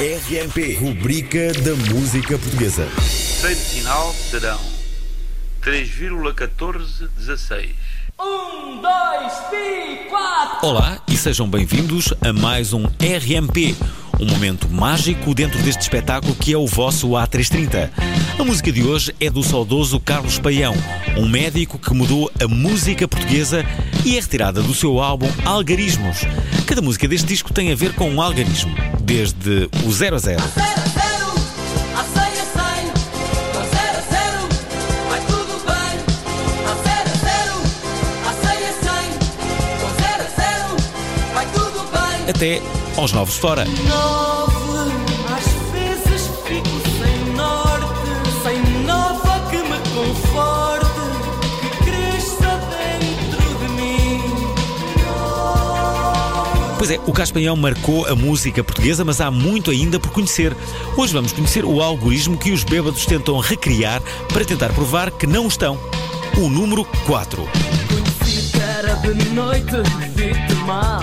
RMP, rubrica da música portuguesa. Treino final serão 3,1416. Um, dois, três, quatro. Olá e sejam bem-vindos a mais um RMP, um momento mágico dentro deste espetáculo que é o vosso A330. A música de hoje é do saudoso Carlos Paião, um médico que mudou a música portuguesa e é retirada do seu álbum Algarismos. Cada música deste disco tem a ver com um algarismo, desde o 0 a 0. Zero, zero, a cem, Pois é, o Caspanhão marcou a música portuguesa, mas há muito ainda por conhecer. Hoje vamos conhecer o algoritmo que os bêbados tentam recriar para tentar provar que não estão. O número 4. Conheci era de noite, vi-te mal.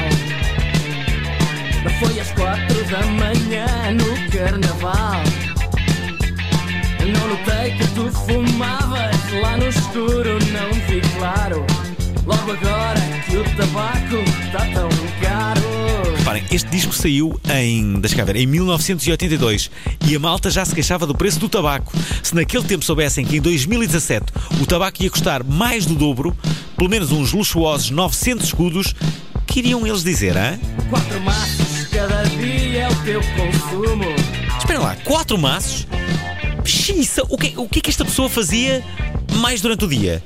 Este disco saiu em, deixa cá ver, em 1982 e a malta já se queixava do preço do tabaco. Se naquele tempo soubessem que em 2017 o tabaco ia custar mais do dobro, pelo menos uns luxuosos 900 escudos, que iriam eles dizer, hã? Quatro maços cada dia é o teu consumo. Esperem lá, quatro maços? Xiça, o que, o que é que esta pessoa fazia mais durante o dia?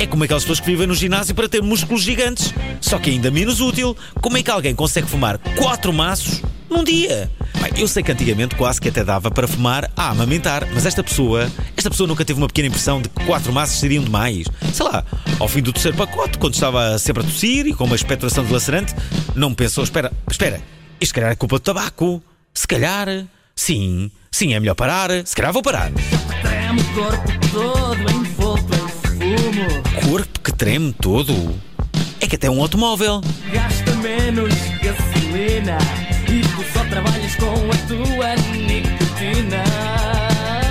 É como aquelas pessoas que vivem no ginásio para ter músculos gigantes. Só que ainda menos útil. Como é que alguém consegue fumar quatro maços num dia? Bem, eu sei que antigamente quase que até dava para fumar a amamentar, mas esta pessoa, esta pessoa nunca teve uma pequena impressão de que quatro maços seriam demais. Sei lá, ao fim do terceiro pacote, quando estava sempre a tossir e com uma expectoração dilacerante, não pensou, espera, espera, isto se calhar é culpa do tabaco. Se calhar, sim, sim, é melhor parar. Se calhar vou parar. Treme o corpo todo em Corpo que treme todo. É que até um automóvel. Gasta menos gasolina e tu só trabalhas com a tua nicotina.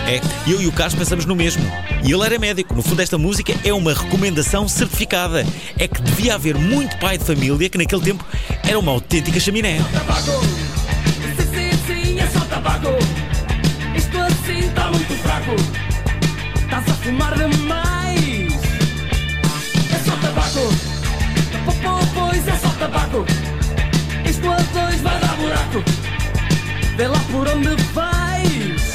É, eu e o Carlos pensamos no mesmo. E ele era médico. No fundo, esta música é uma recomendação certificada. É que devia haver muito pai de família que naquele tempo era uma autêntica chaminé. Tabaco, sim, sim, sim, é só tabaco. Vê lá por onde vais.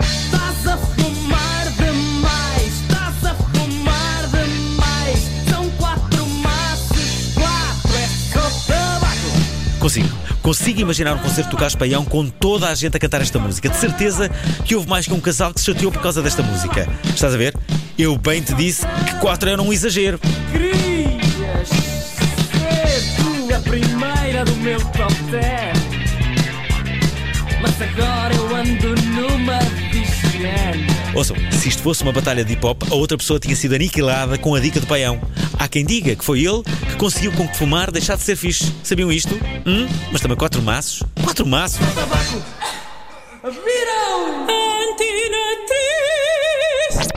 Estás a fumar demais. Estás a fumar demais. São quatro maços. Quatro é só tabaco. Consigo. Consigo imaginar um concerto do Carlos Paião com toda a gente a cantar esta música. De certeza que houve mais que um casal que se chateou por causa desta música. Estás a ver? Eu bem te disse que quatro era um exagero. Querias ser tu a primeira do meu top 10 Mas agora eu ando numa Ouçam, se isto fosse uma batalha de hip hop, a outra pessoa tinha sido aniquilada com a dica do Paião. Há quem diga que foi ele que conseguiu com que fumar deixar de ser fixe. Sabiam isto? Hum? Mas também quatro maços? Quatro maços? Tabaco Viram! Antena